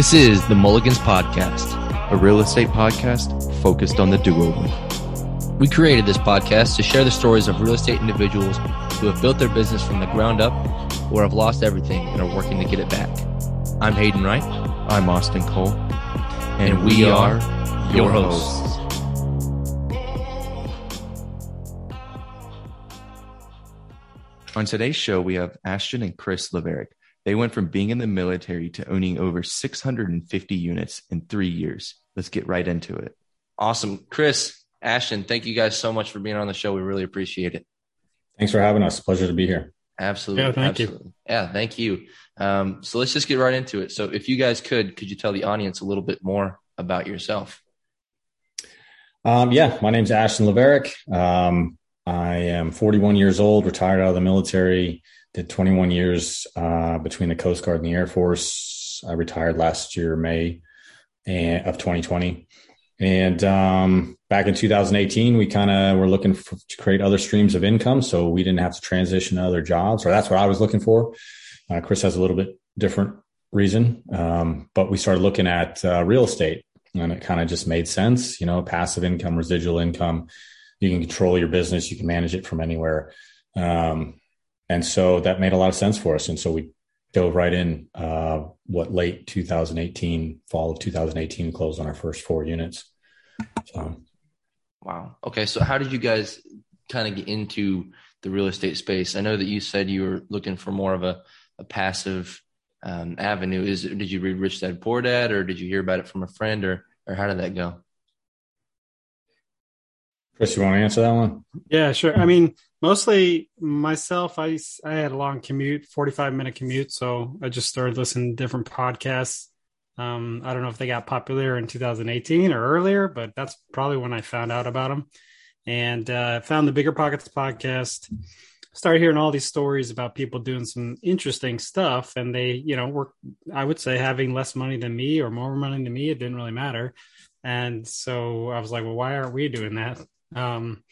This is the Mulligans Podcast, a real estate podcast focused on the do over. We created this podcast to share the stories of real estate individuals who have built their business from the ground up or have lost everything and are working to get it back. I'm Hayden Wright. I'm Austin Cole. And, and we, we, are, are your hosts. On today's show, we have Ashton and Chris Laverick. They went from being in the military to owning over 650 units in three years. Let's get right into it. Awesome. Chris, Ashton, thank you guys so much for being on the show. We really appreciate it. Thanks for having us. Pleasure to be here. Absolutely. Yeah, thank absolutely. you. Yeah, thank you. Um, so let's just get right into it. So if you guys could, could you tell the audience a little bit more about yourself? Um, yeah, my name's Ashton Laverick. Um, I am 41 years old, retired out of the military did 21 years uh, between the Coast Guard and the Air Force. I retired last year, May of 2020. And um, back in 2018, we kind of were looking for, to create other streams of income. So we didn't have to transition to other jobs, or that's what I was looking for. Uh, Chris has a little bit different reason. Um, but we started looking at uh, real estate and it kind of just made sense. You know, passive income, residual income. You can control your business, you can manage it from anywhere. Um, and so that made a lot of sense for us. And so we dove right in, uh, what late 2018, fall of 2018 closed on our first four units. So, wow. Okay. So how did you guys kind of get into the real estate space? I know that you said you were looking for more of a, a passive um, avenue. Is did you read Rich Dad Poor Dad, or did you hear about it from a friend, or or how did that go? Chris, you want to answer that one? Yeah, sure. I mean, mostly myself. I I had a long commute, forty five minute commute, so I just started listening to different podcasts. Um, I don't know if they got popular in 2018 or earlier, but that's probably when I found out about them. And uh, found the Bigger Pockets podcast. Started hearing all these stories about people doing some interesting stuff, and they, you know, were I would say having less money than me or more money than me. It didn't really matter. And so I was like, well, why aren't we doing that? Um,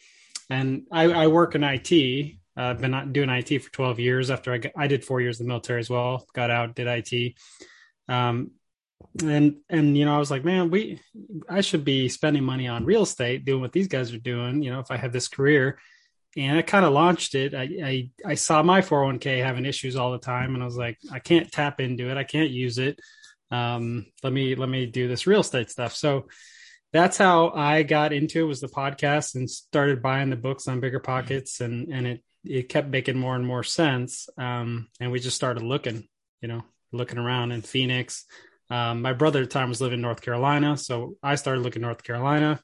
and I, I, work in IT. I've uh, been doing IT for 12 years after I, got, I did four years in the military as well, got out, did IT. Um, and, and, you know, I was like, man, we, I should be spending money on real estate, doing what these guys are doing, you know, if I have this career and I kind of launched it. I, I, I saw my 401k having issues all the time. And I was like, I can't tap into it. I can't use it. Um, let me, let me do this real estate stuff. So, that's how I got into it was the podcast and started buying the books on bigger pockets and and it it kept making more and more sense. Um, and we just started looking you know looking around in Phoenix. Um, my brother at the time was living in North Carolina so I started looking North Carolina.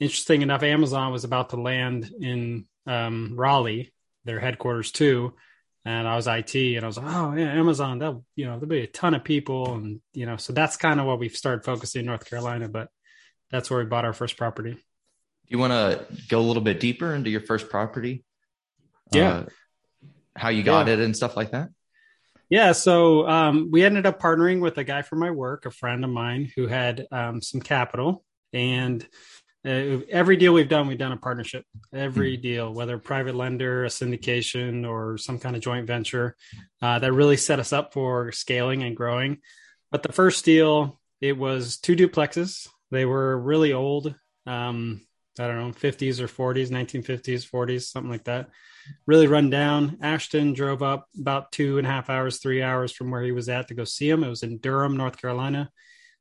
Interesting enough Amazon was about to land in um, Raleigh their headquarters too and I was IT and I was like oh yeah Amazon that you know there'll be a ton of people and you know so that's kind of what we've started focusing in North Carolina but that's where we bought our first property. Do you want to go a little bit deeper into your first property? Yeah. Uh, how you got yeah. it and stuff like that? Yeah. So um, we ended up partnering with a guy from my work, a friend of mine who had um, some capital. And uh, every deal we've done, we've done a partnership. Every mm-hmm. deal, whether private lender, a syndication, or some kind of joint venture, uh, that really set us up for scaling and growing. But the first deal, it was two duplexes they were really old. Um, I don't know, 50s or 40s, 1950s, 40s, something like that. Really run down. Ashton drove up about two and a half hours, three hours from where he was at to go see him. It was in Durham, North Carolina.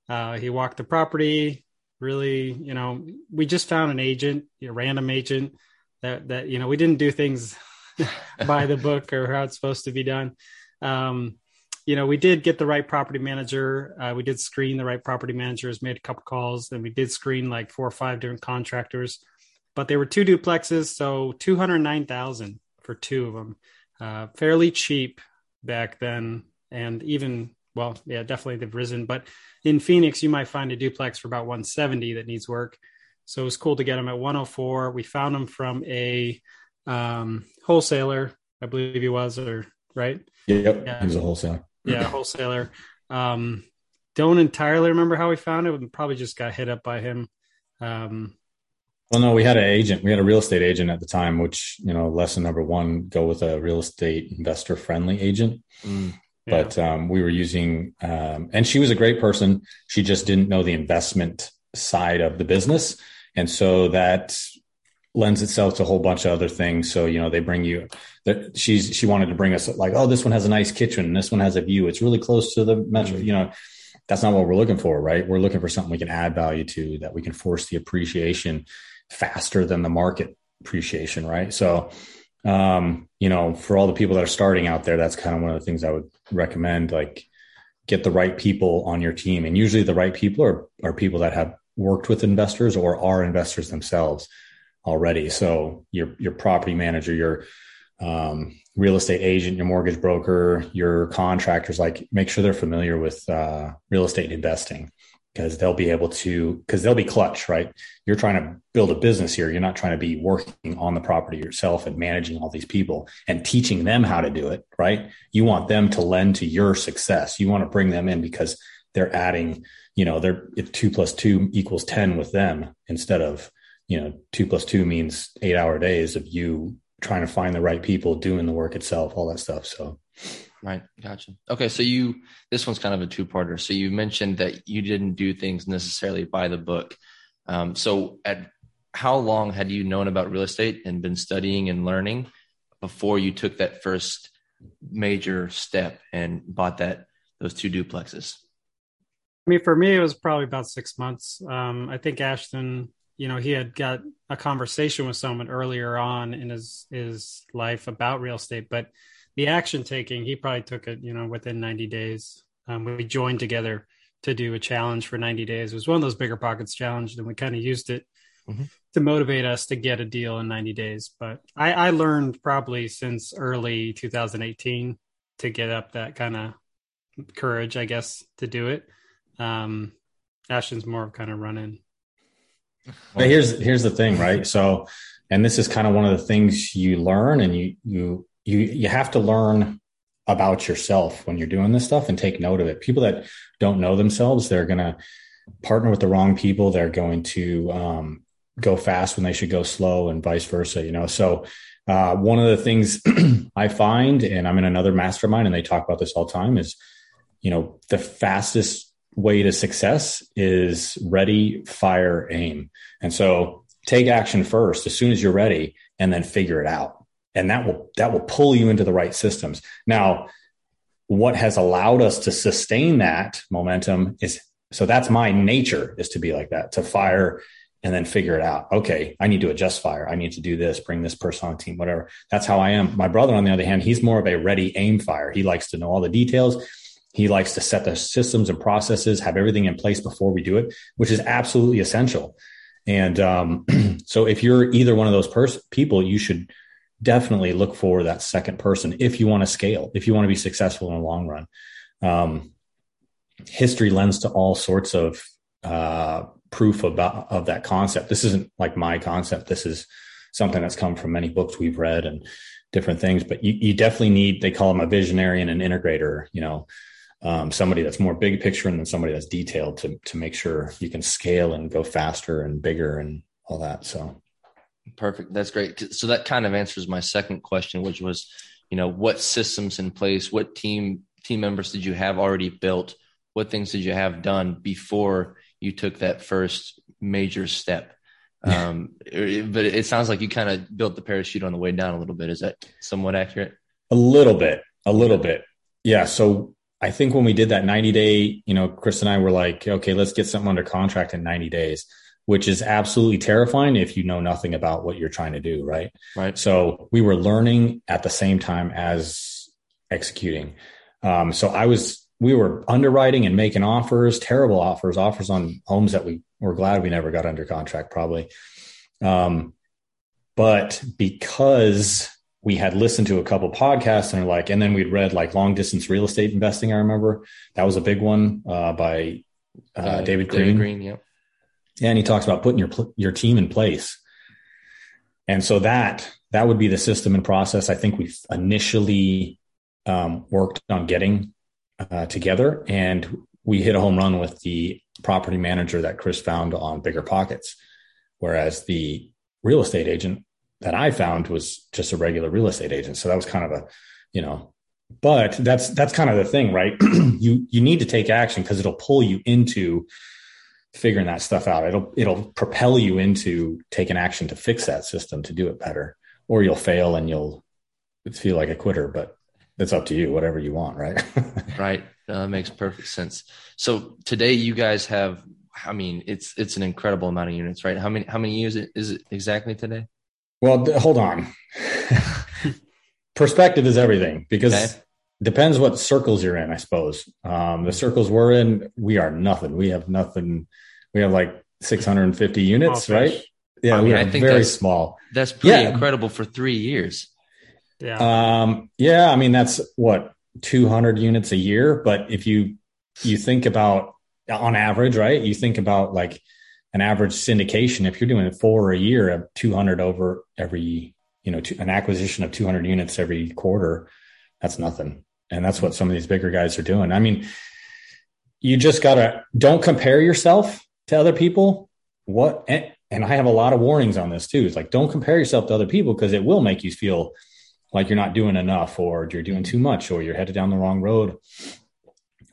Uh, he walked the property. Really, you know, we just found an agent, a random agent that that you know we didn't do things by the book or how it's supposed to be done. Um, you know, we did get the right property manager. Uh, we did screen the right property managers, made a couple calls, and we did screen like four or five different contractors. But they were two duplexes, so two hundred nine thousand for two of them. Uh, fairly cheap back then, and even well, yeah, definitely they've risen. But in Phoenix, you might find a duplex for about one seventy that needs work. So it was cool to get them at one hundred four. We found them from a um, wholesaler, I believe he was, or right? Yep, yeah. he was a wholesaler yeah, wholesaler. Um, don't entirely remember how we found it. We probably just got hit up by him. Um, well, no, we had an agent. We had a real estate agent at the time, which you know, lesson number one: go with a real estate investor friendly agent. Mm. Yeah. But um, we were using, um, and she was a great person. She just didn't know the investment side of the business. And so that lends itself to a whole bunch of other things. So, you know, they bring you that she's, she wanted to bring us like, oh, this one has a nice kitchen. This one has a view. It's really close to the metro, you know, that's not what we're looking for, right? We're looking for something we can add value to that we can force the appreciation faster than the market appreciation, right? So, um, you know, for all the people that are starting out there, that's kind of one of the things I would recommend. Like, get the right people on your team, and usually the right people are are people that have worked with investors or are investors themselves already. So your your property manager, your um, real estate agent, your mortgage broker, your contractors, like make sure they're familiar with uh, real estate investing because they'll be able to because they'll be clutch right? You're trying to build a business here. You're not trying to be working on the property yourself and managing all these people and teaching them how to do it right? You want them to lend to your success. You want to bring them in because they're adding you know they're two plus two equals 10 with them instead of you know two plus two means eight hour days of you trying to find the right people doing the work itself all that stuff so Right. Gotcha. Okay. So you, this one's kind of a two parter. So you mentioned that you didn't do things necessarily by the book. Um, so at how long had you known about real estate and been studying and learning before you took that first major step and bought that, those two duplexes? I mean, for me, it was probably about six months. Um, I think Ashton, you know, he had got a conversation with someone earlier on in his his life about real estate, but the action taking, he probably took it, you know, within 90 days. Um, we joined together to do a challenge for 90 days. It was one of those bigger pockets challenge, and we kind of used it mm-hmm. to motivate us to get a deal in 90 days. But I, I learned probably since early 2018 to get up that kind of courage, I guess, to do it. Um, Ashton's more of kind of running. Well, here's here's the thing, right? So, and this is kind of one of the things you learn, and you you you you have to learn about yourself when you're doing this stuff and take note of it. People that don't know themselves, they're gonna partner with the wrong people. They're going to um, go fast when they should go slow, and vice versa. You know, so uh, one of the things I find, and I'm in another mastermind, and they talk about this all the time, is you know the fastest way to success is ready, fire, aim, and so take action first as soon as you're ready, and then figure it out. And that will that will pull you into the right systems. Now what has allowed us to sustain that momentum is so that's my nature is to be like that to fire and then figure it out. Okay i need to adjust fire. I need to do this bring this person on the team whatever. That's how i am. My brother on the other hand he's more of a ready aim fire. He likes to know all the details he likes to set the systems and processes have everything in place before we do it which is absolutely essential and um, so if you're either one of those pers- people you should definitely look for that second person if you want to scale, if you want to be successful in the long run. Um, history lends to all sorts of uh, proof about of that concept. This isn't like my concept. This is something that's come from many books we've read and different things. But you, you definitely need. They call them a visionary and an integrator. You know, um, somebody that's more big picture and then somebody that's detailed to to make sure you can scale and go faster and bigger and all that. So Perfect. That's great. So that kind of answers my second question, which was, you know, what systems in place, what team team members did you have already built? What things did you have done before you took that first major step? Um, but it sounds like you kind of built the parachute on the way down a little bit. Is that somewhat accurate? A little bit, a little bit. Yeah. So I think when we did that 90 day, you know, Chris and I were like, okay, let's get something under contract in 90 days which is absolutely terrifying if you know nothing about what you're trying to do, right? Right. So we were learning at the same time as executing. Um, so I was, we were underwriting and making offers, terrible offers, offers on homes that we were glad we never got under contract, probably. Um, but because we had listened to a couple podcasts and like, and then we'd read like long distance real estate investing. I remember that was a big one uh, by uh, uh, David Greene. David Greene, yeah and he talks about putting your your team in place and so that that would be the system and process i think we initially um, worked on getting uh, together and we hit a home run with the property manager that chris found on bigger pockets whereas the real estate agent that i found was just a regular real estate agent so that was kind of a you know but that's that's kind of the thing, right? you you need to take action because it'll pull you into figuring that stuff out. It'll it'll propel you into taking action to fix that system to do it better, or you'll fail and you'll feel like a quitter. But it's up to you, whatever you want, right? right. Uh, makes perfect sense. So today you guys have, I mean, it's it's an incredible amount of units, right? How many how many years is it exactly today? Well, hold on. Perspective is everything because okay. depends what circles you're in, I suppose. Um, the circles we're in, we are nothing. We have nothing. We have like 650 units, right? Yeah, I mean, we are I think very small. That's pretty yeah. incredible for three years. Yeah. Um, yeah, I mean that's what 200 units a year, but if you you think about on average, right? You think about like an average syndication if you're doing four a year of 200 over every, you know, an acquisition of 200 units every quarter, that's nothing. And that's what some of these bigger guys are doing. I mean, you just got to don't compare yourself to other people. What and, and I have a lot of warnings on this too. It's like don't compare yourself to other people because it will make you feel like you're not doing enough or you're doing too much or you're headed down the wrong road.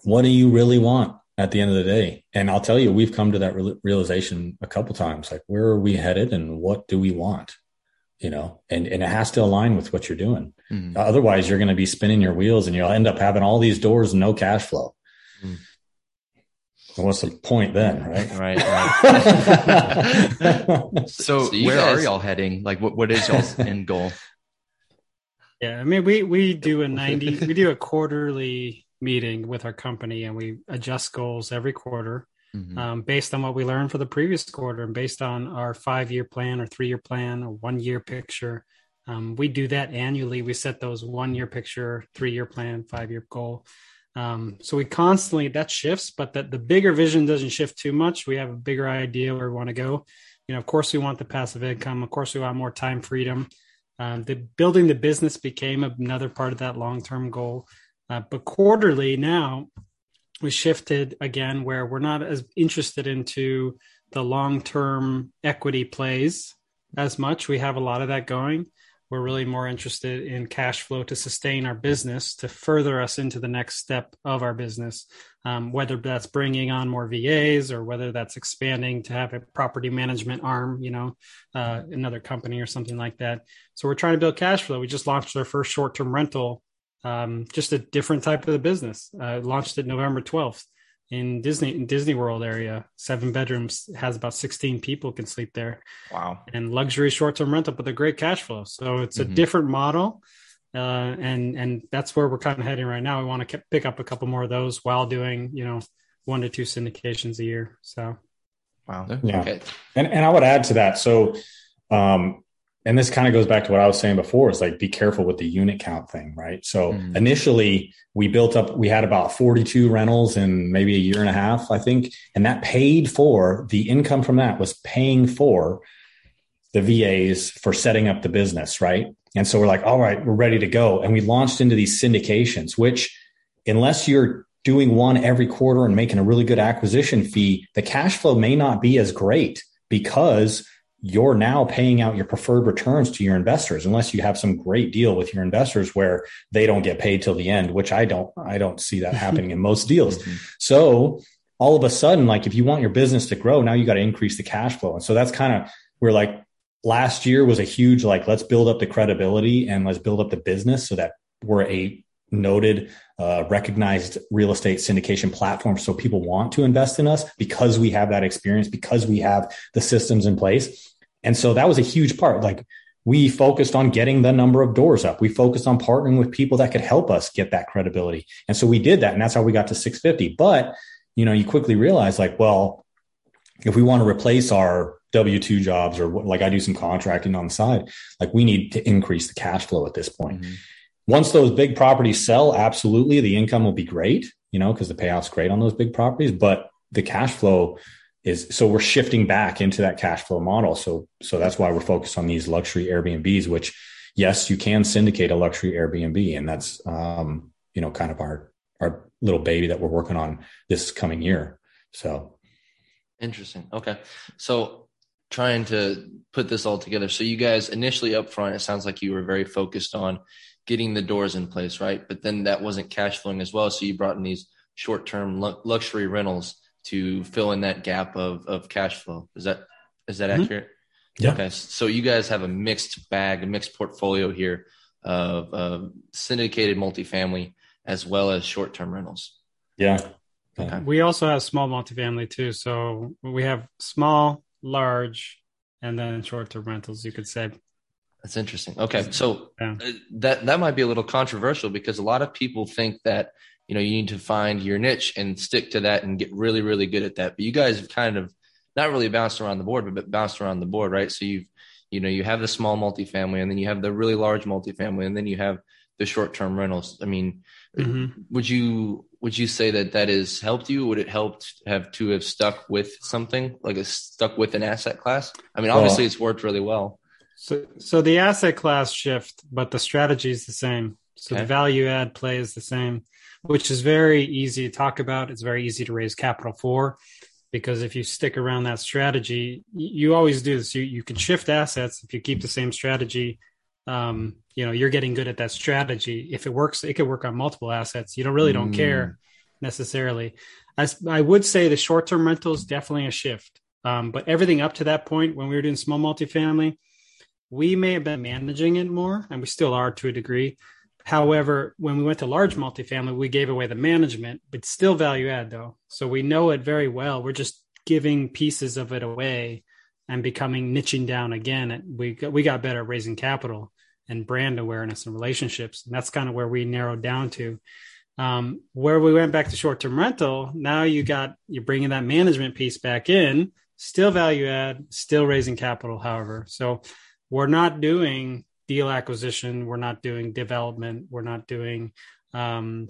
What do you really want at the end of the day? And I'll tell you, we've come to that realization a couple times. Like, where are we headed and what do we want? You know, and, and it has to align with what you're doing. Mm-hmm. Otherwise, you're going to be spinning your wheels and you'll end up having all these doors and no cash flow. Mm. What's the point then, right? Right. right. so, so where guys, are y'all heading? Like, what, what is y'all's end goal? Yeah, I mean, we we do a ninety, we do a quarterly meeting with our company, and we adjust goals every quarter mm-hmm. um, based on what we learned for the previous quarter, and based on our five year plan, or three year plan, or one year picture. Um, we do that annually. We set those one year picture, three year plan, five year goal. Um, so we constantly that shifts, but that the bigger vision doesn't shift too much. We have a bigger idea where we want to go. You know, of course, we want the passive income. Of course, we want more time freedom. Um, the building the business became another part of that long term goal. Uh, but quarterly now, we shifted again where we're not as interested into the long term equity plays as much. We have a lot of that going. We're really more interested in cash flow to sustain our business, to further us into the next step of our business, um, whether that's bringing on more VAs or whether that's expanding to have a property management arm, you know, uh, another company or something like that. So we're trying to build cash flow. We just launched our first short term rental, um, just a different type of the business. Uh, launched it November 12th in Disney in Disney World area. Seven bedrooms has about 16 people can sleep there. Wow. And luxury short term rental, but they're great cash flow. So it's a mm-hmm. different model. Uh, and and that's where we're kind of heading right now. We want to pick up a couple more of those while doing you know one to two syndications a year. So, wow, yeah. Okay. And and I would add to that. So, um, and this kind of goes back to what I was saying before is like be careful with the unit count thing, right? So mm. initially we built up, we had about 42 rentals in maybe a year and a half, I think. And that paid for the income from that was paying for the VAs for setting up the business, right? And so we're like, all right, we're ready to go. And we launched into these syndications, which unless you're doing one every quarter and making a really good acquisition fee, the cash flow may not be as great because you're now paying out your preferred returns to your investors unless you have some great deal with your investors where they don't get paid till the end which i don't i don't see that happening in most deals. Mm-hmm. so all of a sudden like if you want your business to grow now you got to increase the cash flow. And so that's kind of where like last year was a huge like let's build up the credibility and let's build up the business so that we're a noted uh, recognized real estate syndication platform. So people want to invest in us because we have that experience because we have the systems in place and so that was a huge part. Like we focused on getting the number of doors up. We focused on partnering with people that could help us get that credibility. And so we did that. And that's how we got to 650. But, you know, you quickly realize like, well, if we want to replace our W 2 jobs or like I do some contracting on the side, like we need to increase the cash flow at this point. Mm-hmm. Once those big properties sell, absolutely the income will be great, you know, because the payout's great on those big properties, but the cash flow is so we're shifting back into that cash flow model. So so that's why we're focused on these luxury Airbnbs, which yes, you can syndicate a luxury Airbnb, and that's um, you know kind of our our little baby that we're working on this coming year. So interesting. Okay, so trying to put this all together. So you guys initially up front, it sounds like you were very focused on getting the doors in place, right? But then that wasn't cash flowing as well. So you brought in these short term luxury rentals to fill in that gap of of cash flow. Is that is that mm-hmm. accurate? Yeah. Okay. So you guys have a mixed bag, a mixed portfolio here of, of syndicated multifamily as well as short term rentals. Yeah. Okay. We also have small multifamily too. So we have small, large, and then short term rentals, you could say. That's interesting. Okay. So yeah. Uh, that that might be a little controversial because a lot of people think that you know you need to find your niche and stick to that and get really really good at that. But you guys have kind of not really bounced around the board, but bounced around the board, right? So you've you know you have the small multifamily and then you have the really large multifamily and then you have the short term rentals. I mean, mm-hmm. would you would you say that that has helped you? Would it help have to have stuck with something like a stuck with an asset class? I mean, obviously well, it's worked really well. So, so the asset class shift, but the strategy is the same. So okay. the value add play is the same, which is very easy to talk about. It's very easy to raise capital for, because if you stick around that strategy, you always do this. You you can shift assets if you keep the same strategy. Um, you know, you're getting good at that strategy. If it works, it could work on multiple assets. You don't really don't mm. care necessarily. As I would say, the short term rental is definitely a shift. Um, but everything up to that point, when we were doing small multifamily, we may have been managing it more, and we still are to a degree. However, when we went to large multifamily, we gave away the management, but still value add though. So we know it very well. We're just giving pieces of it away and becoming niching down again. We got, we got better at raising capital and brand awareness and relationships. And that's kind of where we narrowed down to. Um, where we went back to short term rental, now you got, you're bringing that management piece back in, still value add, still raising capital, however. So we're not doing deal acquisition we're not doing development we're not doing um,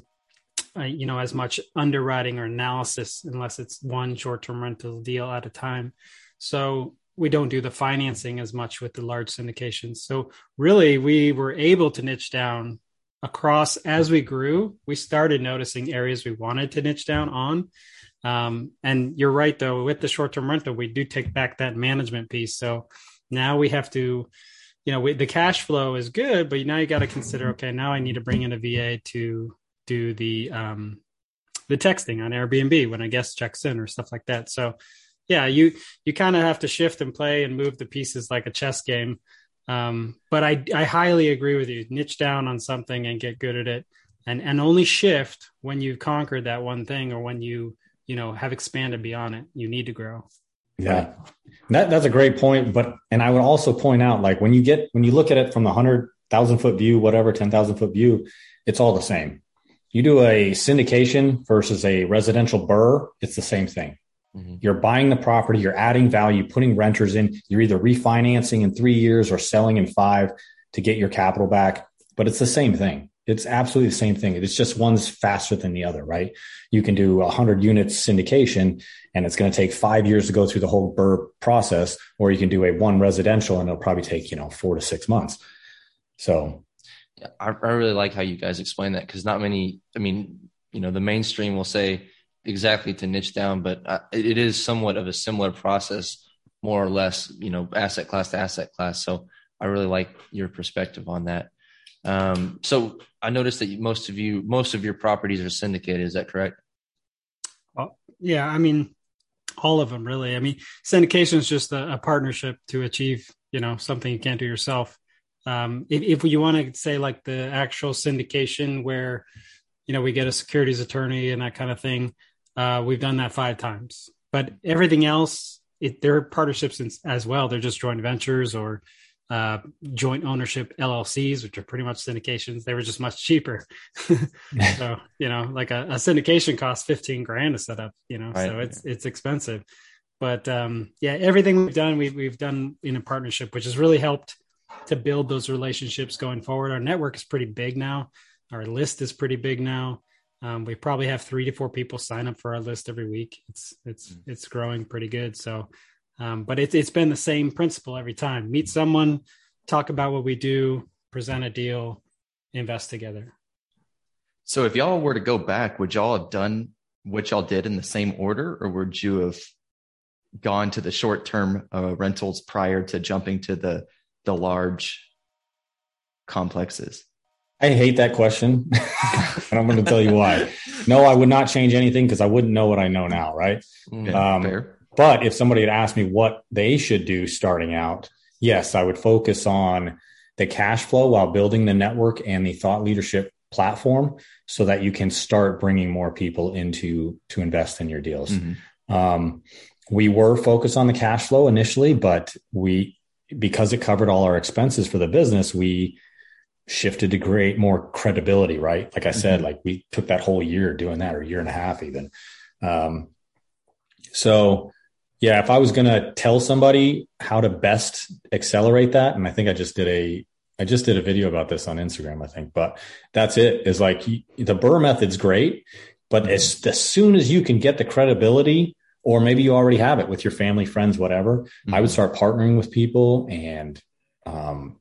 uh, you know as much underwriting or analysis unless it's one short-term rental deal at a time. So we don't do the financing as much with the large syndications. So really we were able to niche down across as we grew we started noticing areas we wanted to niche down on. Um, and you're right though with the short-term rental we do take back that management piece. So now we have to you know we, the cash flow is good but now you got to consider okay now i need to bring in a va to do the um the texting on airbnb when a guest checks in or stuff like that. So yeah you you kind of have to shift and play and move the pieces like a chess game. Um but i i highly agree with you. Niche down on something and get good at it. And and only shift when you've conquered that one thing or when you you know have expanded beyond it. You need to grow yeah, that that's a great point. But and I would also point out, like when you get when you look at it from the hundred thousand foot view, whatever ten thousand foot view, it's all the same. You do a syndication versus a residential BRRRR, it's the same thing. Mm-hmm. You're buying the property, you're adding value, putting renters in. You're either refinancing in three years or selling in five to get your capital back. But it's the same thing. It's absolutely the same thing. It's just one's faster than the other, right? You can do 100 units syndication and it's going to take five years to go through the whole BRRRR process, or you can do a one residential and it'll probably take, you know, four to six months. So, yeah, I, I really like how you guys explain that because not many, I mean, you know, the mainstream will say exactly to niche down, but uh, it is somewhat of a similar process, more or less, you know, asset class to asset class. So I really like your perspective on that. Um, so I noticed that most of you, most of your properties are syndicated. Is that correct? Well, yeah. I mean, all of them really. I mean, syndication is just a, a partnership to achieve, you know, something you can't do yourself. Um, if, if you want to say like the actual syndication where, you know, we get a securities attorney and that kind of thing, uh, we've done that five times. But everything else, it, they're partnerships as well. They're just joint ventures or uh, joint ownership LLCs, which are pretty much syndications. They were just much cheaper. so, you know, like a, a, syndication costs 15 grand to set up, you know, right. so it's, it's expensive. But um, yeah, everything we've done, we've, we've done in a partnership, which has really helped to build those relationships going forward. Our network is pretty big now. Our list is pretty big now. Um, we probably have three to four people sign up for our list every week. It's it's mm. it's growing pretty good. So um, but it's it's been the same principle every time. Meet someone, talk about what we do, present a deal, invest together. So if y'all were to go back, would y'all have done what y'all did in the same order, or would you have gone to the short term uh, rentals prior to jumping to the the large complexes? I hate that question, and I'm going to tell you why. No, I would not change anything because I wouldn't know what I know now, right? Yeah, Um, fair. But if somebody had asked me what they should do starting out, yes, I would focus on the cash flow while building the network and the thought leadership platform so that you can start bringing more people into to invest in your deals. Mhm. Um, we were focused on the cash flow initially, but we because it covered all our expenses for the business, we shifted to create more credibility, right? Like I said, like we took that whole year doing that or a year and a half even. Um, so yeah, if I was going to tell somebody how to best accelerate that, and I think I just did a, I just did a video about this on Instagram, I think, but that's it is like the BRRRR method's great, but as, as soon as you can get the credibility, or maybe you already have it with your family, friends, whatever, I would start partnering with people and, um,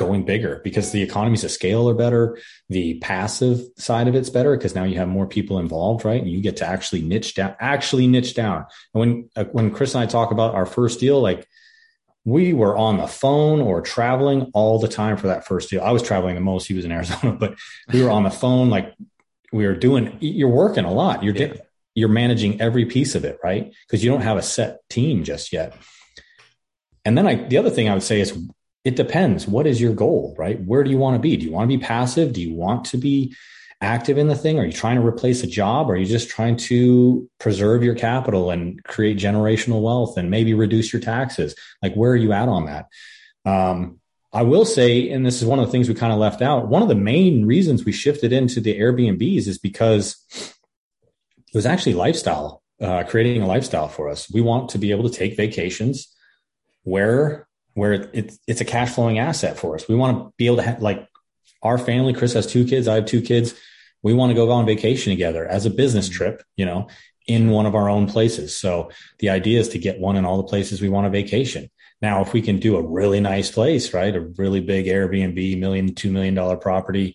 going bigger because the economies of scale are better. The passive side of it's better because now you have more people involved, right? And you get to actually niche down, actually niche down. And when, uh, when Chris and I talk about our first deal, like we were on the phone or traveling all the time for that first deal. I was traveling the most. He was in Arizona, but we were on the phone. Like we were doing, you're working a lot. You're, Yeah. you're managing every piece of it, right? Because you don't have a set team just yet. And then I, the other thing I would say is it depends. What is your goal, right? Where do you want to be? Do you want to be passive? Do you want to be active in the thing? Are you trying to replace a job? Are you just trying to preserve your capital and create generational wealth and maybe reduce your taxes? Like, where are you at on that? Um, I will say, and this is one of the things we kind of left out. One of the main reasons we shifted into the Airbnbs is because it was actually lifestyle, uh, creating a lifestyle for us. We want to be able to take vacations where where it's it's a cash flowing asset for us. We want to be able to have like our family. Chris has two kids. I have two kids. We want to go on vacation together as a business trip. You know, in one of our own places. So the idea is to get one in all the places we want to vacation. Now, if we can do a really nice place, right, a really big Airbnb, million, two million dollar property,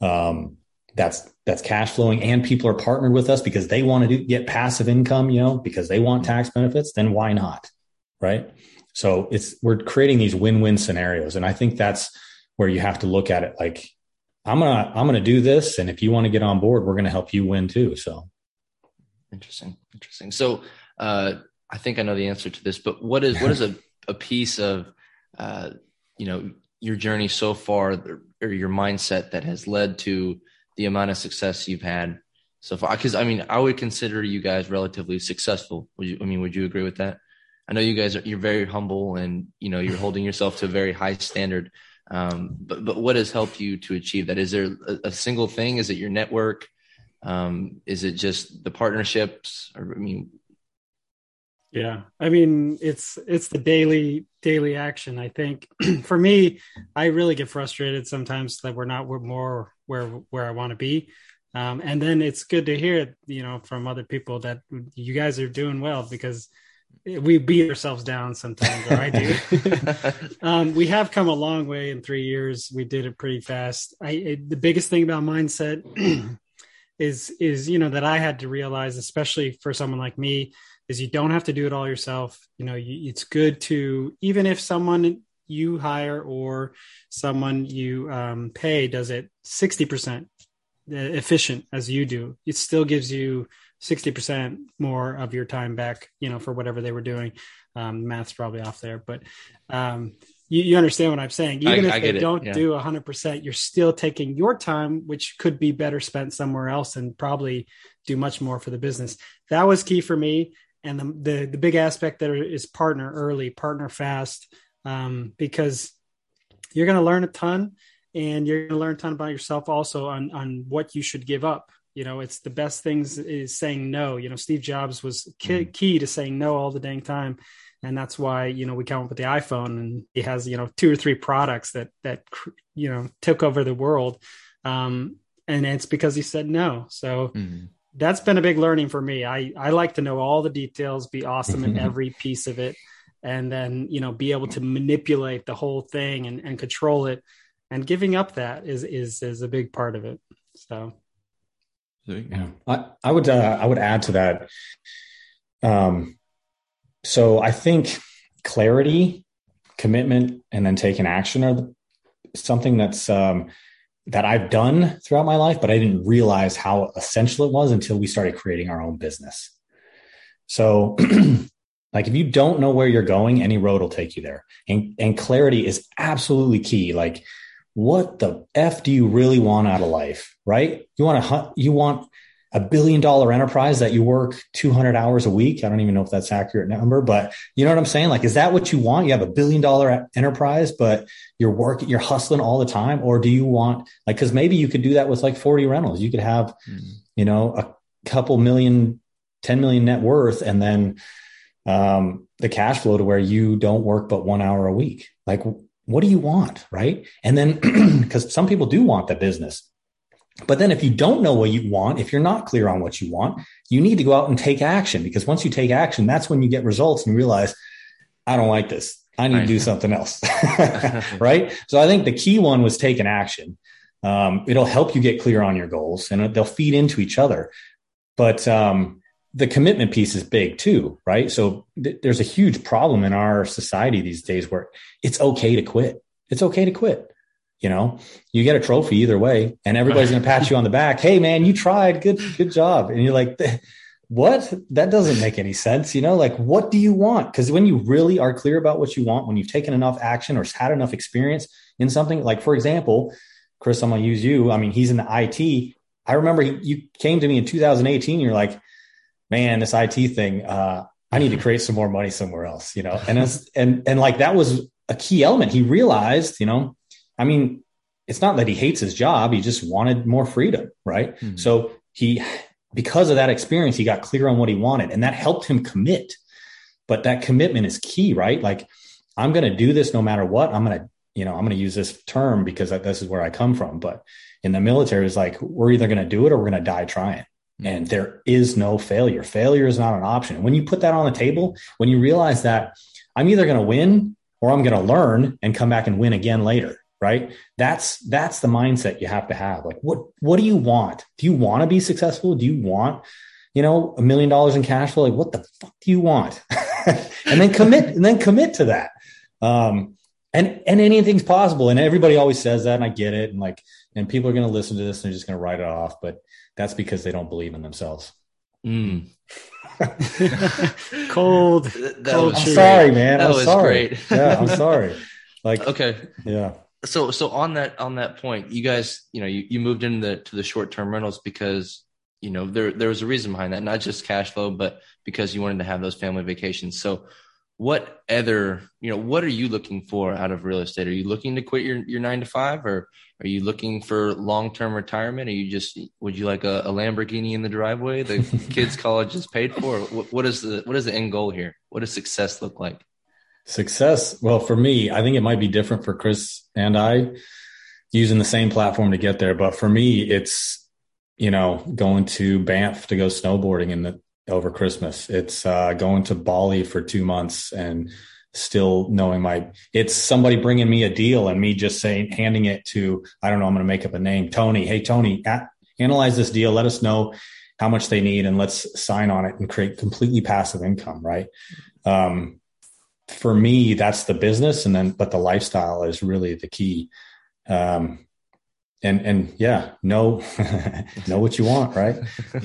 um, that's that's cash flowing, and people are partnered with us because they want to do, get passive income, you know, because they want tax benefits. Then why not, right? So it's we're creating these win-win scenarios, and I think that's where you have to look at it like I'm gonna I'm gonna do this, and if you want to get on board, we're gonna help you win too. So Interesting. Interesting. So uh, I think I know the answer to this, but what is what is a, a piece of uh, you know your journey so far or your mindset that has led to the amount of success you've had so far? Because I mean, I would consider you guys relatively successful. Would you? I mean, would you agree with that? I know you guys are you're very humble and you know you're holding yourself to a very high standard. Um, but but what has helped you to achieve that? Is there a, a single thing? Is it your network? Um, is it just the partnerships? Or, I mean, Yeah. I mean, it's it's the daily daily action. I think for me, I really get frustrated sometimes that we're not we're more where where I want to be. Um, and then it's good to hear, you know, from other people that you guys are doing well because we beat ourselves down sometimes, or I do. um, we have come a long way in three years. We did it pretty fast. I it, the biggest thing about mindset is is you know that I had to realize, especially for someone like me, is you don't have to do it all yourself. You know, you, it's good to even if someone you hire or someone you um, pay does it sixty percent efficient as you do, it still gives you 60% more of your time back, you know, for whatever they were doing. Um, math's probably off there, but um, you, you understand what I'm saying. Even I- if I they don't yeah. do 100%, you're still taking your time, which could be better spent somewhere else and probably do much more for the business. That was key for me. And the, the, the big aspect there is partner early, partner fast, um, because you're going to learn a ton and you're going to learn a ton about yourself also on, on what you should give up. You know, it's the best things is saying no. You know, Steve Jobs was key, key to saying no all the dang time. And that's why, you know, we come up with the iPhone and he has, you know, two or three products that, that, you know, took over the world. Um, and it's because he said no. So Mhm. that's been a big learning for me. I, I like to know all the details, be awesome in every piece of it, and then, you know, be able to manipulate the whole thing and, and control it. And giving up that is, is, is a big part of it. So, There you go. Yeah, I, I would uh, I would add to that. Um, so I think clarity, commitment, and then taking action are the, something that's um, that I've done throughout my life, but I didn't realize how essential it was until we started creating our own business. So, like if you don't know where you're going, any road will take you there. And, and clarity is absolutely key. Like, what the F do you really want out of life? Right? You want to, you want a billion dollar enterprise that you work 200 hours a week. I don't even know if that's accurate number, but you know what I'm saying? Like, is that what you want? You have a billion dollar enterprise, but you're working, you're hustling all the time. Or do you want like, cause maybe you could do that with like 40 rentals. You could have, mm-hmm. you know, a couple million, 10 million net worth and then, um, the cash flow to where you don't work but one hour a week. Like, what do you want? Right. And then, cause some people do want the business but then if you don't know what you want, if you're not clear on what you want, you need to go out and take action because once you take action, that's when you get results and realize, I don't like this. I need right. to do something else. right. So I think the key one was taking action. Um, it'll help you get clear on your goals and they'll feed into each other. But um, the commitment piece is big too, right? So th- there's a huge problem in our society these days where it's okay to quit. It's okay to quit you know? You get a trophy either way and everybody's going to pat you on the back hey man you tried. Good good job. And you're like what? That doesn't make any sense you know? Like what do you want? Because when you really are clear about what you want when you've taken enough action or had enough experience in something like for example chris i'm going to use you. I mean he's in the it i remember you came to me in 2018 you're like man this it thing uh, i need to create some more money somewhere else you know and and and like that was a key element he realized you know I mean, it's not that he hates his job. He just wanted more freedom. Right. Mm-hmm. So he, because of that experience, he got clear on what he wanted and that helped him commit. But that commitment is key, right? Like, I'm going to do this no matter what. I'm going to, you know, I'm going to use this term because this is where I come from. But in the military, it's like, we're either going to do it or we're going to die trying. And there is no failure. Failure is not an option. When you put that on the table, when you realize that I'm either going to win or I'm going to learn and come back and win again later right? That's that's the mindset you have to have. Like what what do you want? Do you want to be successful? Do you want you know a million dollars in cash flow? Like what the fuck do you want? And then commit and then commit to that. Um and and anything's possible. And everybody always says that and i get it. And like and people are going to listen to this and they're just going to write it off but that's because they don't believe in themselves. Mm. cold, that cold i'm sorry man. That i'm was sorry. great. yeah i'm sorry. Like okay. yeah. So so on that on that point you guys you know you, you moved into the to the short term rentals because you know there there was a reason behind that not just cash flow but because you wanted to have those family vacations. So what other you know what are you looking for out of real estate? Are you looking to quit your your nine to five or are you looking for long term retirement? Are you just would you like a, a lamborghini in the driveway the kids college is paid for? What, what is the what is the end goal here? What does success look like? Success. Well, for me, I think it might be different for Chris and I using the same platform to get there. But for me, it's, you know, going to Banff to go snowboarding in the over Christmas. It's uh, going to Bali for two months and still knowing my it's somebody bringing me a deal and me just saying handing it to I don't know I'm going to make up a name Tony hey Tony at, analyze this deal let us know how much they need and let's sign on it and create completely passive income right um, for me, that's the business, and then but the lifestyle is really the key. Um, and and yeah, know know what you want, right?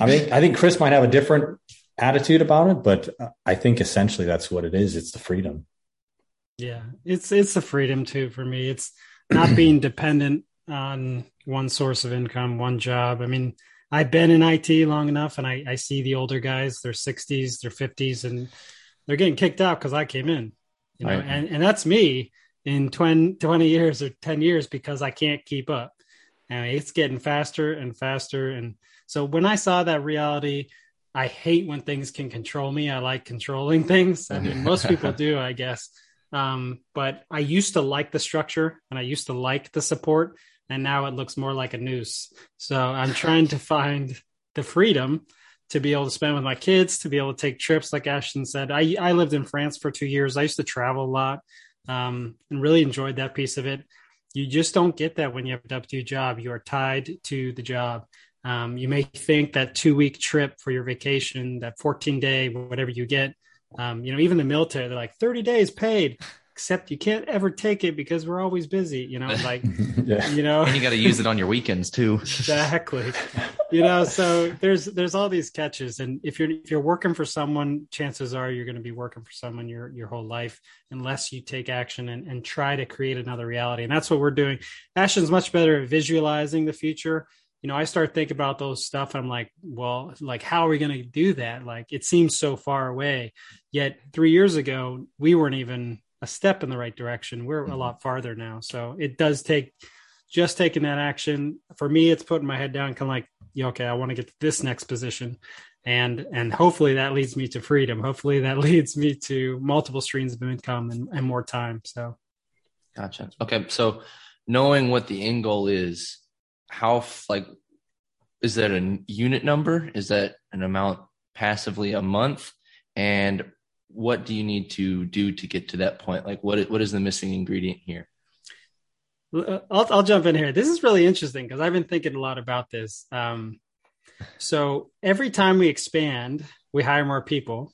I mean, I think Chris might have a different attitude about it, but uh, I think essentially that's what it is. It's the freedom. Yeah, it's it's the freedom too for me. It's not being dependent on one source of income, one job. I mean, I've been in IT long enough, and I, I see the older guys, their 60s, their 50s, and they're getting kicked out because I came in, you know, right. and, and that's me in 20, 20 years or 10 years because I can't keep up. And it's getting faster and faster. And so when I saw that reality, I hate when things can control me. I like controlling things. I mean, most people do, I guess. Um, but I used to like the structure and I used to like the support. And now it looks more like a noose. So I'm trying to find the freedom to be able to spend with my kids, to be able to take trips, like Ashton said. I, I lived in France for two years. I used to travel a lot um, and really enjoyed that piece of it. You just don't get that when you have a W job. You are tied to the job. Um, you may think that two week trip for your vacation, that 14 day, whatever you get, um, you know, even the military, they're like 30 days paid. except you can't ever take it because we're always busy, you know, like, yeah. you know, And you got to use it on your weekends too. exactly you know so there's there's all these catches and if you're if you're working for someone chances are you're going to be working for someone your your whole life unless you take action and, and try to create another reality and that's what we're doing ashton's much better at visualizing the future you know i start thinking about those stuff i'm like well like how are we going to do that? Like it seems so far away. Yet three years ago we weren't even a step in the right direction. We're a Mhm. lot farther now. So it does take just taking that action for me it's putting my head down kind of like yeah, okay i want to get to this next position. And and hopefully that leads me to freedom. Hopefully that leads me to multiple streams of income and, and more time so. Gotcha. Okay, so knowing what the end goal is, how like is that a unit number? Is that an amount passively a month? And what do you need to do to get to that point? Like, what what is the missing ingredient here? I'll, I'll jump in here. This is really interesting because I've been thinking a lot about this. Um, so every time we expand, we hire more people,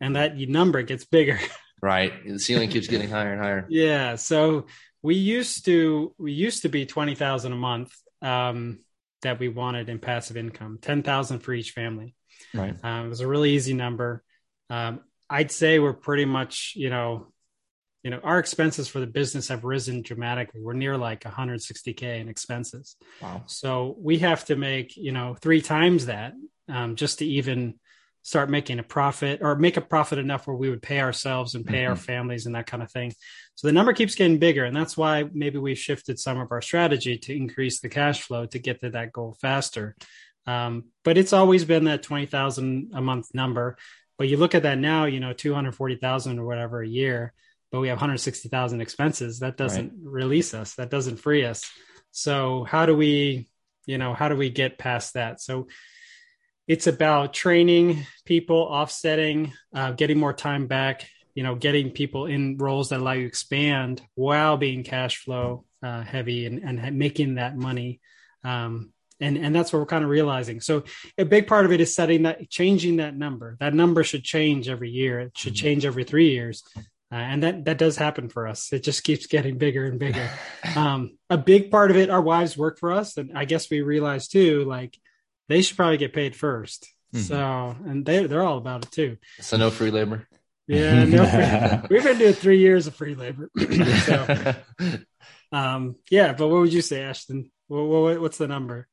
and that number gets bigger. Right, the ceiling keeps getting higher and higher. yeah. So we used to we used to be twenty thousand a month um, that we wanted in passive income, ten thousand for each family. Right. Um, it was a really easy number. Um, I'd say we're pretty much, you know, you know, our expenses for the business have risen dramatically. We're near like 160k in expenses. Wow. So we have to make, you know, three times that um, just to even start making a profit or make a profit enough where we would pay ourselves and pay our families and that kind of thing. So the number keeps getting bigger. And that's why maybe we've shifted some of our strategy to increase the cash flow to get to that goal faster. Um, but it's always been that 20,000 a month number. But you look at that now, you know, 240,000 or whatever a year, but we have 160,000 expenses. That doesn't release us. That doesn't free us. So how do we, you know, how do we get past that? So it's about training people, offsetting, uh, getting more time back, you know, getting people in roles that allow you to expand while being cash flow uh, heavy and, and making that money. Um, and, and that's what we're kind of realizing. So a big part of it is setting that, changing that number. That number should change every year. It should change every three years. Uh, and that, that does happen for us. It just keeps getting bigger and bigger. Um, a big part of it, our wives work for us. And I guess we realize too, like they should probably get paid 1st Mhm. So, and they, they're all about it too. So no free labor. Yeah. No, free- we've been doing three years of free labor. so, um, yeah. But what would you say, Ashton? What, what, what's the number?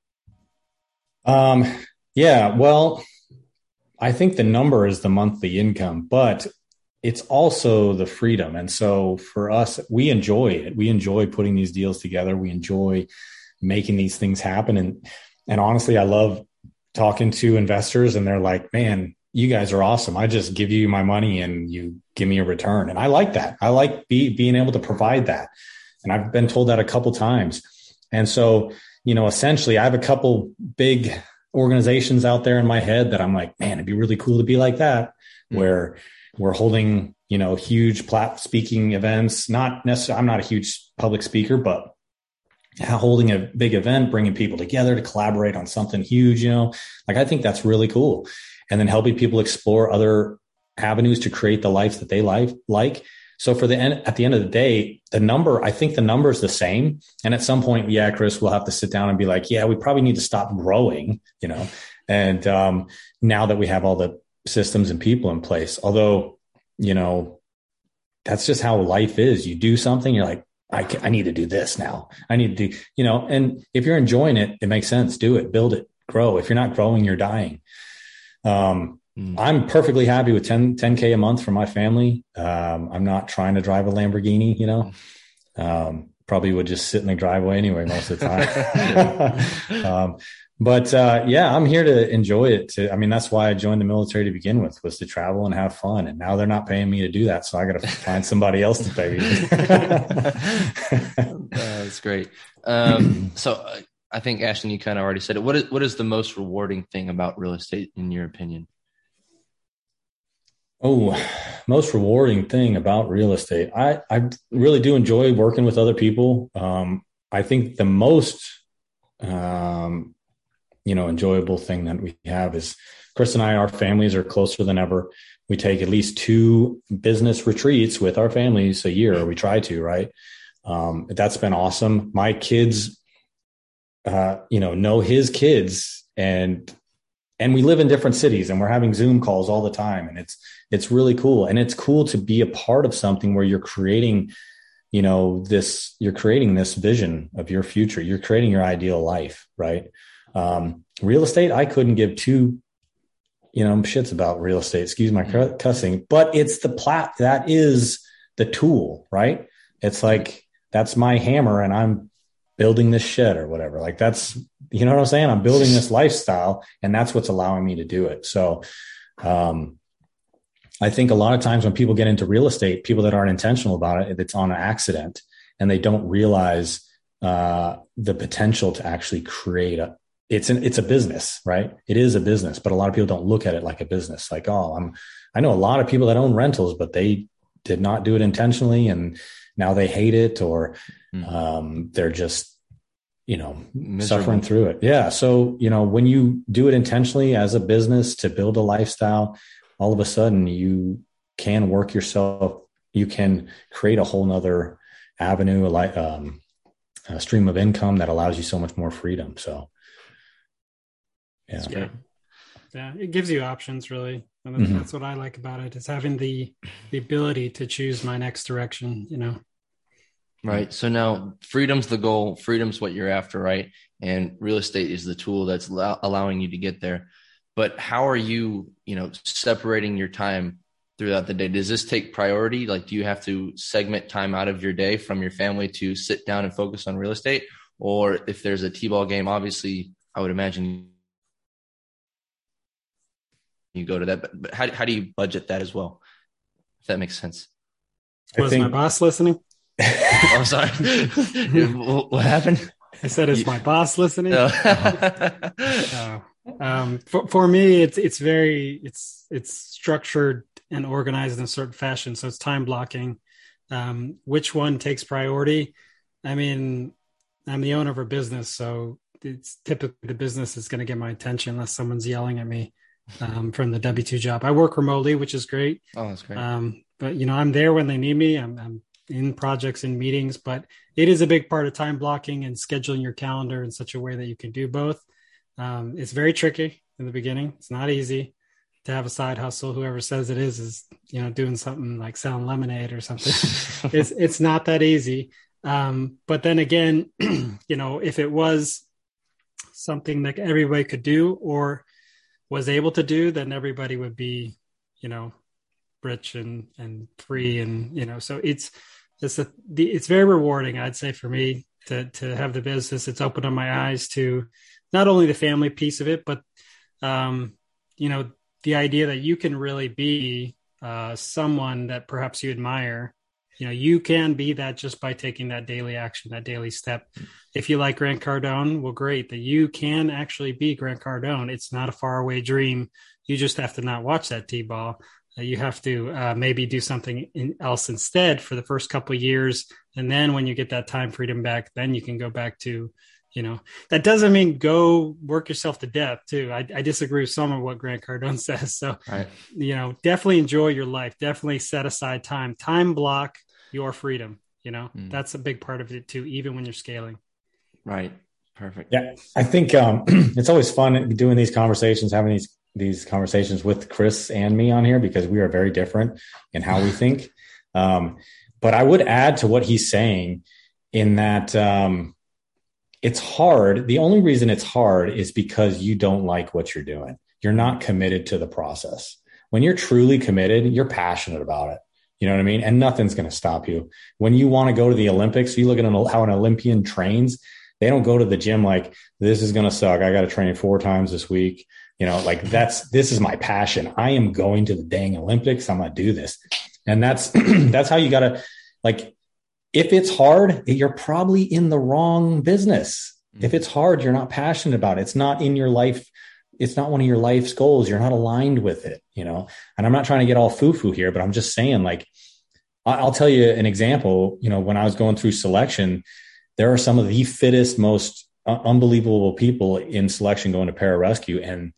Um, yeah, well, I think the number is the monthly income, but it's also the freedom. And so for us, we enjoy it. We enjoy putting these deals together. We enjoy making these things happen. And and honestly, I love talking to investors and they're like, man, you guys are awesome. I just give you my money and you give me a return. And I like that. I like be, being able to provide that. And I've been told that a couple times. And so, you know, essentially I have a couple big organizations out there in my head that I'm like, man, it'd be really cool to be like that, Mm. where we're holding, you know, huge plat speaking events. Not necessarily, I'm not a huge public speaker, but holding a big event, bringing people together to collaborate on something huge, you know, like I think that's really cool. And then helping people explore other avenues to create the life that they like, like. So for the end, at the end of the day, the number, I think the number is the same. And at some point, yeah, Chris, we'll have to sit down and be like, yeah, we probably need to stop growing, you know, and, um, now that we have all the systems and people in place, although, you know, that's just how life is. You do something, you're like, I, can, I need to do this now. I need to do, you know, and if you're enjoying it, it makes sense. Do it, build it, grow. If you're not growing, you're dying. Um, Mm. I'm perfectly happy with 10, 10K a month for my family. Um, I'm not trying to drive a Lamborghini, you know, um, probably would just sit in the driveway anyway, most of the time. um, but, uh, yeah, I'm here to enjoy it. To, I mean, that's why I joined the military to begin with was to travel and have fun. And now they're not paying me to do that. So I got to find somebody else to pay me. that's great. Um, so I think Ashton, you kind of already said it. What is what is the most rewarding thing about real estate, in your opinion? Oh, most rewarding thing about real estate. I, I really do enjoy working with other people. Um, I think the most, um, you know, enjoyable thing that we have is Chris and I, our families are closer than ever. we take at least two business retreats with our families a year, we try to, right? Um, that's been awesome. My kids, uh, you know, know his kids and and we live in different cities and we're having zoom calls all the time and it's it's really cool and it's cool to be a part of something where you're creating you know this you're creating this vision of your future you're creating your ideal life right um, real estate i couldn't give two you know shits about real estate excuse my cussing but it's the plat that is the tool right it's like that's my hammer and i'm building this shed or whatever like that's you know what I'm saying? I'm building this lifestyle and that's what's allowing me to do it. So, um, I think a lot of times when people get into real estate, people that aren't intentional about it, it's on an accident and they don't realize, uh, the potential to actually create a, it's an, it's a business, right? It is a business, but a lot of people don't look at it like a business. Like, oh, I'm, I know a lot of people that own rentals, but they did not do it intentionally and now they hate it or, mm. um, they're just you know Miserable. suffering through it yeah so you know when you do it intentionally as a business to build a lifestyle all of a sudden you can work yourself you can create a whole nother avenue like um, a stream of income that allows you so much more freedom so yeah yeah, yeah it gives you options really and that's, mm-hmm. that's what i like about it. it is having the the ability to choose my next direction you know Right. So now freedom's the goal. Freedom's what you're after, right? And real estate is the tool that's allowing you to get there. But how are you, you know, separating your time throughout the day? Does this take priority? Like, do you have to segment time out of your day from your family to sit down and focus on real estate? Or if there's a T-ball game, obviously, I would imagine you go to that. But, but how, how do you budget that as well? If that makes sense. Was think, my boss listening? I'm oh, sorry. what happened? I said, "Is my boss listening?" uh, um, for, for me, it's it's very it's it's structured and organized in a certain fashion. So it's time blocking. Um, which one takes priority? I mean, I'm the owner of a business, so it's typically the business is going to get my attention unless someone's yelling at me um, from the W two job. I work remotely, which is great. Oh, that's great. Um, but you know, I'm there when they need me. I'm, I'm in projects and meetings, but it is a big part of time blocking and scheduling your calendar in such a way that you can do both. Um, it's very tricky in the beginning. It's not easy to have a side hustle. Whoever says it is is you know doing something like selling lemonade or something. it's it's not that easy. Um, but then again, you know, if it was something that everybody could do or was able to do, then everybody would be, you know, rich and and free and you know so it's it's a, the, it's very rewarding i'd say for me to to have the business. It's opened up my eyes to not only the family piece of it but um you know the idea that you can really be uh someone that perhaps you admire you know you can be that just by taking that daily action that daily step. If you like grant cardone well great that you can actually be grant cardone. It's not a faraway dream. You just have to not watch that t-ball. You have to uh, maybe do something in, else instead for the first couple years. And then when you get that time freedom back then you can go back to you know that doesn't mean go work yourself to death too. I, I disagree with some of what grant cardone says. So right. you know definitely enjoy your life. Definitely set aside time. Time block your freedom you know mm. that's a big part of it too even when you're scaling right perfect yeah i think um, it's always fun doing these conversations having these these conversations with Chris and me on here because we are very different in how we think. Um, but I would add to what he's saying in that um, it's hard. The only reason it's hard is because you don't like what you're doing. You're not committed to the process. When you're truly committed, you're passionate about it. You know what I mean? And nothing's going to stop you. When you want to go to the Olympics, you look at how an Olympian trains. They don't go to the gym like, this is going to suck. I got to train four times this week you know, like that's this is my passion. I am going to the dang Olympics. I'm gonna do this. And that's that's how you gotta like if it's hard, you're probably in the wrong business. If mm-hmm. it's hard, you're not passionate about it. It's not in your life. It's not one of your life's goals. You're not aligned with it, you know? And I'm not trying to get all foo foo here, but I'm just saying, like, I'll tell you an example. You know, when I was going through selection, there are some of the fittest, most uh, unbelievable people in selection going to pararescue. And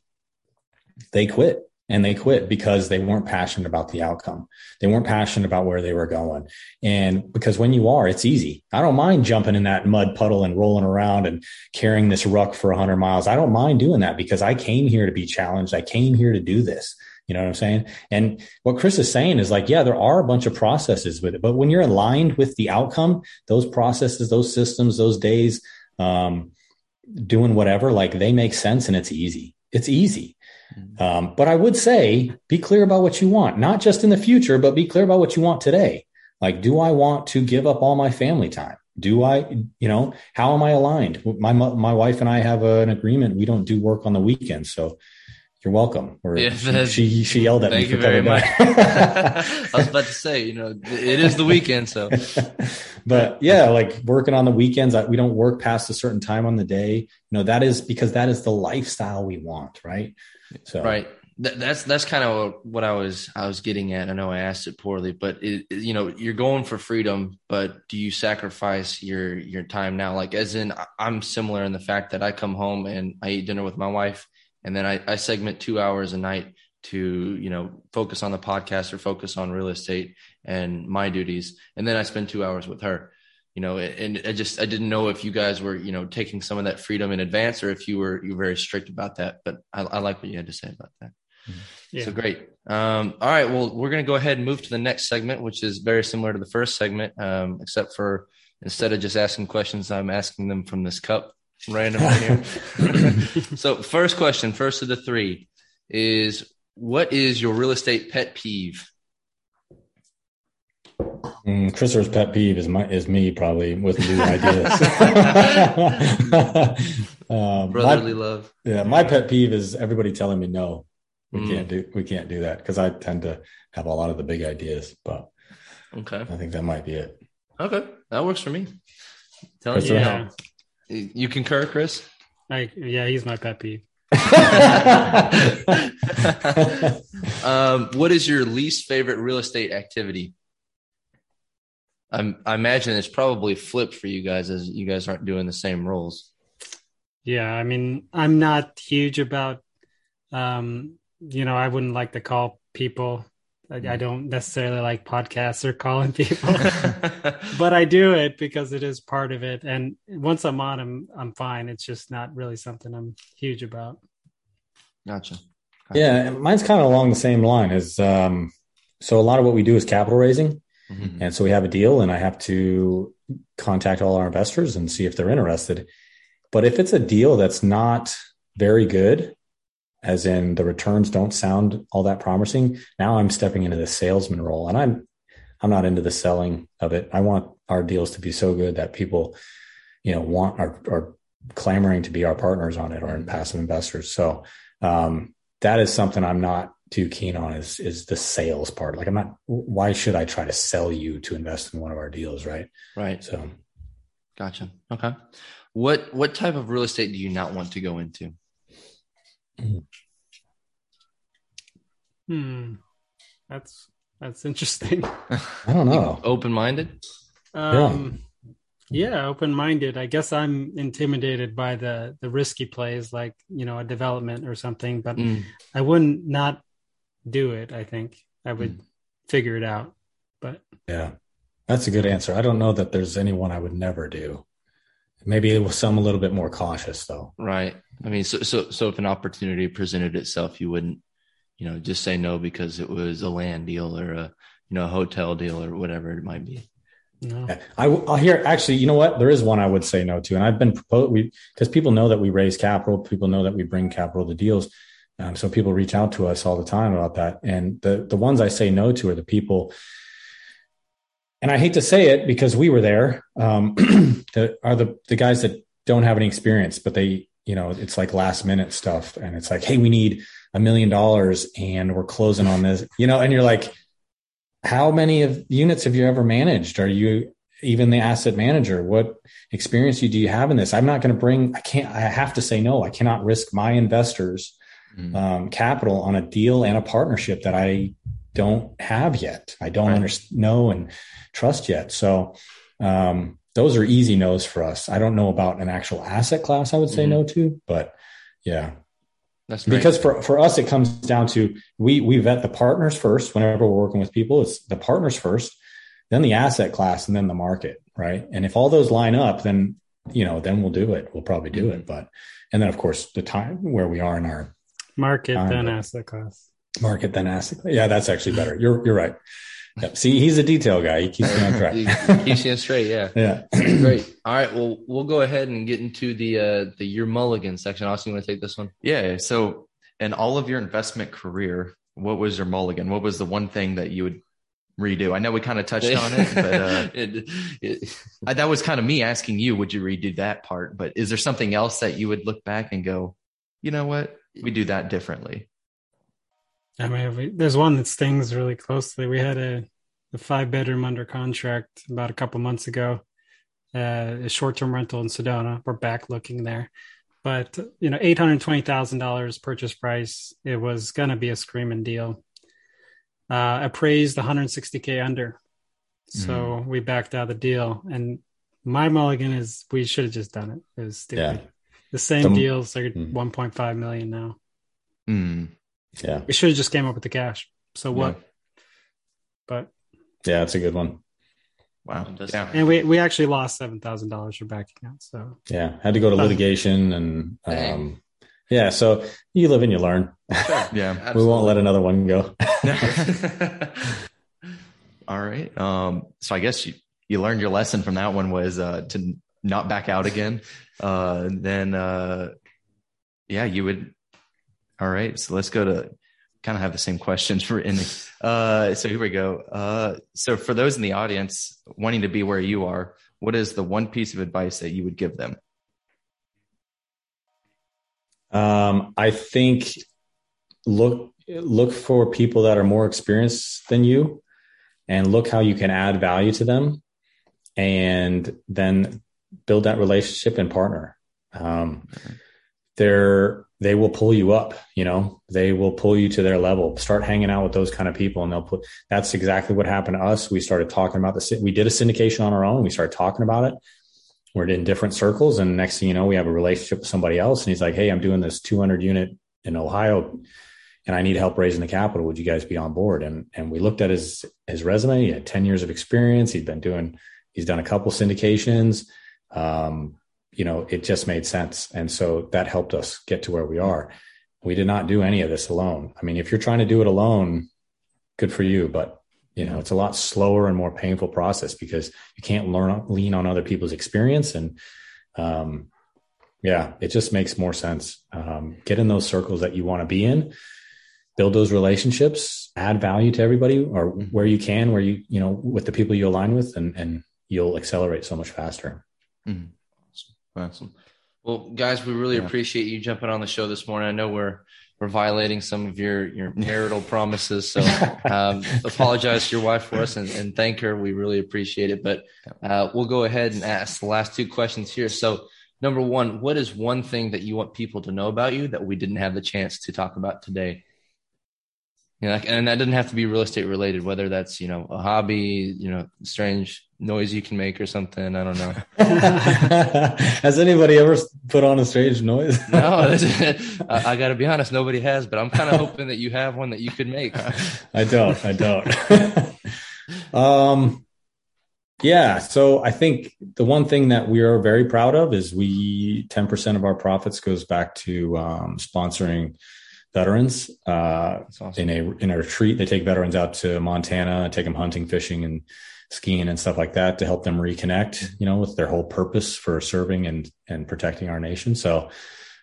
they quit. And they quit because they weren't passionate about the outcome. They weren't passionate about where they were going. And because when you are, it's easy. I don't mind jumping in that mud puddle and rolling around and carrying this ruck for 100 miles. I don't mind doing that because I came here to be challenged. I came here to do this. You know what I'm saying? And what Chris is saying is like, yeah, there are a bunch of processes with it, but when you're aligned with the outcome, those processes, those systems, those days, um, doing whatever, like they make sense and it's easy. It's easy. Mm-hmm. Um, but I would say be clear about what you want, not just in the future, but be clear about what you want today. Like, do I want to give up all my family time? Do I, you know, how am I aligned? My my wife and I have an agreement. We don't do work on the weekends, so you're welcome. Or yeah, she, she, she yelled at thank me. Thank you very much. I was about to say, you know, it is the weekend, so. but yeah, like working on the weekends, we don't work past a certain time on the day. You know, that is because that is the lifestyle we want, right? So right. that's that's kind of what I was I was getting at. I know I asked it poorly, but it, you know you're going for freedom, but do you sacrifice your your time now? Like as in, I'm similar in the fact that I come home and I eat dinner with my wife, and then I, I segment two hours a night to you know focus on the podcast or focus on real estate and my duties, and then I spend two hours with her you know, and I just I didn't know if you guys were you know taking some of that freedom in advance or if you were you were very strict about that. But I, I like what you had to say about that. Mm-hmm. Yeah. So great. Um, all right. Well, we're going to go ahead and move to the next segment, which is very similar to the first segment, um, except for instead of just asking questions, I'm asking them from this cup randomly here. so, first question, first of the three, is what is your real estate pet peeve? Mm, Christopher's pet peeve is my is me probably with new ideas. um, Brotherly my, love. Yeah, my pet peeve is everybody telling me no. We mm. can't do we can't do that because I tend to have a lot of the big ideas. But okay, I think that might be it. Okay, that works for me. Telling you, yeah. you concur, Chris? I, yeah, he's my pet peeve. um, what is your least favorite real estate activity? I'm, I imagine it's probably flipped for you guys as you guys aren't doing the same roles. Yeah, I mean, I'm not huge about, um, you know, I wouldn't like to call people. I, I mm. don't necessarily like podcasts or calling people, but I do it because it is part of it. And once I'm on, I'm I'm fine. It's just not really something I'm huge about. Gotcha. gotcha. Yeah, mine's kind of along the same line as um, so a lot of what we do is capital raising. Mm-hmm. And so we have a deal, and I have to contact all our investors and see if they're interested. But if it's a deal that's not very good, as in the returns don't sound all that promising, now I'm stepping into the salesman role, and I'm I'm not into the selling of it. I want our deals to be so good that people, you know, want are, are clamoring to be our partners on it or in passive investors. So um, that is something I'm not too keen on is is the sales part. Like I'm not why should I try to sell you to invest in one of our deals, right? Right. So gotcha. Okay. What what type of real estate do you not want to go into? Hmm. That's that's interesting. I don't know. Open minded? Um yeah. yeah, open minded. I guess I'm intimidated by the the risky plays like, you know, a development or something, but mm. I wouldn't not do it, I think I would mm. figure it out. But yeah, that's a good answer. I don't know that there's anyone I would never do. Maybe it was some a little bit more cautious though. Right. I mean, so so so if an opportunity presented itself, you wouldn't, you know, just say no because it was a land deal or a you know a hotel deal or whatever it might be. No. I, will hear actually, you know what? There is one I would say no to. And I've been proposed, we, because people know that we raise capital, people know that we bring capital to deals. Um, so people reach out to us all the time about that. And the, the ones I say no to are the people, and I hate to say it because we were there, um, are the, the guys that don't have any experience, but they, you know, it's like last minute stuff. And it's like, Hey, we need a million dollars and we're closing on this, you know, and you're like, how many of units have you ever managed? Are you even the asset manager? What experience do you have in this? I'm not going to bring, I can't, I have to say no. I cannot risk my investors mm-hmm. um, capital on a deal and a partnership that I don't have yet. I don't right. understand, know and trust yet. So um, those are easy no's for us. I don't know about an actual asset class. I would say mm-hmm. no to, but yeah. That's great. because for, for us it comes down to we we vet the partners first whenever we're working with people it's the partners first then the asset class and then the market right and if all those line up then you know then we'll do it we'll probably do it but and then of course the time where we are in our Market Fine. then asset class. market then asset class. yeah that's actually better you're you're right yep. see he's a detail guy he keeps me on He track keeps you straight. Yeah. yeah Great. All right. Well, we'll go ahead and get into the uh the your mulligan section. Austin, you want to take this one? Yeah. So, in all of your investment career, what was your mulligan? What was the one thing that you would redo? I know we kind of touched on it, but uh, It- it- I- that was kind of me asking you, would you redo that part? But is there something else that you would look back and go, you know what, we do that differently? I mean, there's one that stings really closely. We had a, a five bedroom under contract about a couple months ago, uh, a short term rental in Sedona. We're back looking there, but you know, eight hundred twenty thousand dollars purchase price. It was gonna be a screaming deal. Uh, appraised 160k under, so we backed out of the deal. And my mulligan is we should have just done it. It was stupid. Yeah. The same The- deals are Hmm. 1.5 million now. Hmm. yeah We should have just came up with the cash. So what? But yeah that's a good one Wow. Yeah. and we we actually lost seven thousand dollars for backing out. So yeah had to go to litigation and Dang. um yeah so you live and you learn Yeah. we won't let another one go All right. Um, so I guess you, you learned your lesson from that one was uh, to not back out again. Uh, then, uh, yeah, you would. All right. So let's go to kind of have the same questions for ending. Uh, so here we go. Uh, so for those in the audience wanting to be where you are, what is the one piece of advice that you would give them? Um, I think look look for people that are more experienced than you, and look how you can add value to them, and then build that relationship and partner. Um, they're they will pull you up. You know, they will pull you to their level. Start hanging out with those kind of people, and they'll put. That's exactly what happened to us. We started talking about the. We did a syndication on our own. We started talking about it we're in different circles and next thing you know we have a relationship with somebody else and he's like hey i'm doing this 200 unit in ohio and i need help raising the capital would you guys be on board and and we looked at his his resume he had 10 years of experience he'd been doing he's done a couple syndications um you know it just made sense. And so that helped us get to where we are. We did not do any of this alone. I mean if you're trying to do it alone good for you. But you know it's a lot slower and more painful process because you can't learn lean on other people's experience. And um yeah it just makes more sense. Um get in those circles that you want to be in build those relationships add value to everybody or where you can where you you know with the people you align with and and you'll accelerate so much faster Awesome. Awesome. Well, guys, we really Yeah. appreciate you jumping on the show this morning. I know we're we're violating some of your your marital promises, so um, apologize to your wife for us and, and thank her. We really appreciate it. But uh, we'll go ahead and ask the last two questions here. So, number one, what is one thing that you want people to know about you that we didn't have the chance to talk about today? You know, like- and that doesn't have to be real estate related. Whether that's you know a hobby, you know, strange noise you can make or something. I don't know. has anybody ever put on a strange noise No, that's- I, I got to be honest. Nobody has, but I'm kind of hoping that you have one that you could make. I don't. I don't. um, yeah. So I think the one thing that we are very proud of is we 10% of our profits goes back to um, sponsoring veterans uh, awesome. in a in a retreat. They take veterans out to Montana, take them hunting, fishing, and skiing and stuff like that to help them reconnect. You know, with their whole purpose for serving and and protecting our nation. So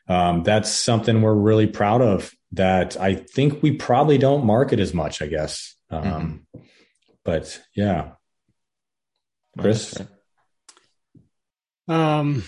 um, that's something we're really proud of. That I think we probably don't market as much. I guess. Um, But yeah, Chris. um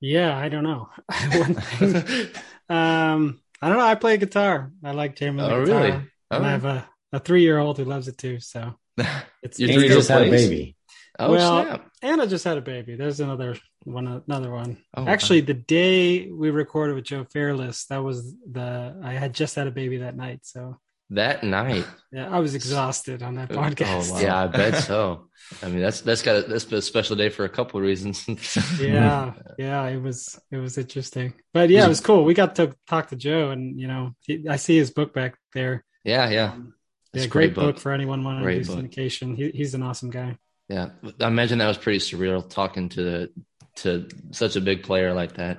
yeah, I don't know. One thing, um I don't know. I play guitar. I like jamming the Oh, guitar. really? And Oh. I have a, a three year old who loves it too. So it's Your you three-year-old just had a baby. Oh Well, snap! and I just had a baby. There's another one. Another one. Oh, wow. Actually, the day we recorded with Joe Fairless, that was the I had just had a baby that night. So that night. Yeah, I was exhausted on that podcast. Oh, wow. Yeah, I bet so. I mean, that's that's got a, that's been a special day for a couple of reasons. yeah, yeah, it was it was interesting, but yeah, it was cool. We got to talk to Joe, and you know, he, I see his book back there. yeah, yeah, Um, It's yeah, a great great book. book. for anyone wanting Great to do book. syndication. He, he's an awesome guy. yeah. I imagine that was pretty surreal talking to the to such a big player like that.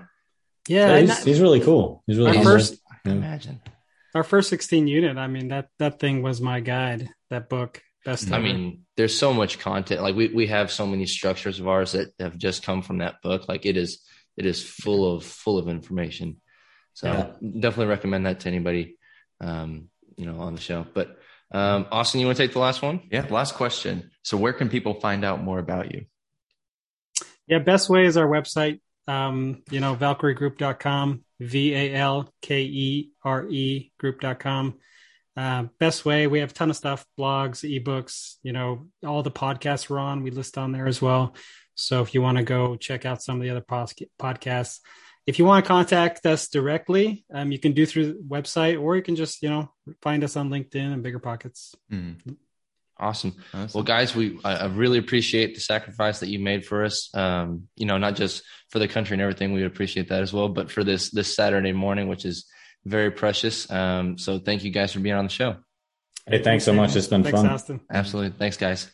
Yeah, Yeah, and he's, that- he's really cool. He's really our humble. first I Yeah. imagine. Our first 16 unit. I mean that that thing was my guide. That book, best. I ever. mean, there's so much content. Like we we have so many structures of ours that have just come from that book. Like it is it is full of full of information. So Yeah. definitely recommend that to anybody um, you know, on the show. But um Austin, you want to take the last one? Yeah. Last question. So where can people find out more about you? Yeah, best way is our website. Um, you know, valkyriegroup.com, V A L K E R E group.com. Uh, best way, we have a ton of stuff, blogs, ebooks, you know, all the podcasts we're on, we list on there as well. So if you want to go check out some of the other podcasts, if you want to contact us directly, um, you can do through the website or you can just, you know, find us on LinkedIn and Bigger Pockets. Mm, Awesome. awesome. Well, guys, we I, I really appreciate the sacrifice that you made for us. Um, you know, not just for the country and everything, we would appreciate that as well, but for this this Saturday morning, which is very precious. Um, so thank you guys for being on the show. Hey, thanks so much. It's been Thanks, fun. Austin. Absolutely. Thanks, guys.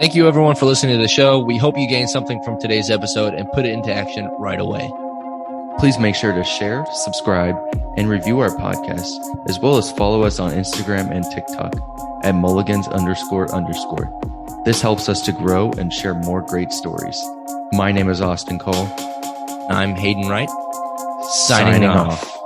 Thank you, everyone, for listening to the show. We hope you gained something from today's episode and put it into action right away. Please make sure to share, subscribe, and review our podcast, as well as follow us on Instagram and TikTok at mulligans underscore underscore. This helps us to grow and share more great stories. My name is Austin Cole. I'm Hayden Wright, Signing off.